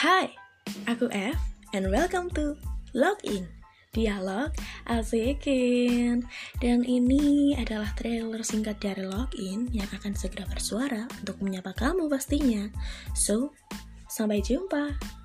Hai, aku F and welcome to Login Dialog Asikin. Dan ini adalah trailer singkat dari Login yang akan segera bersuara untuk menyapa kamu pastinya. So, sampai jumpa.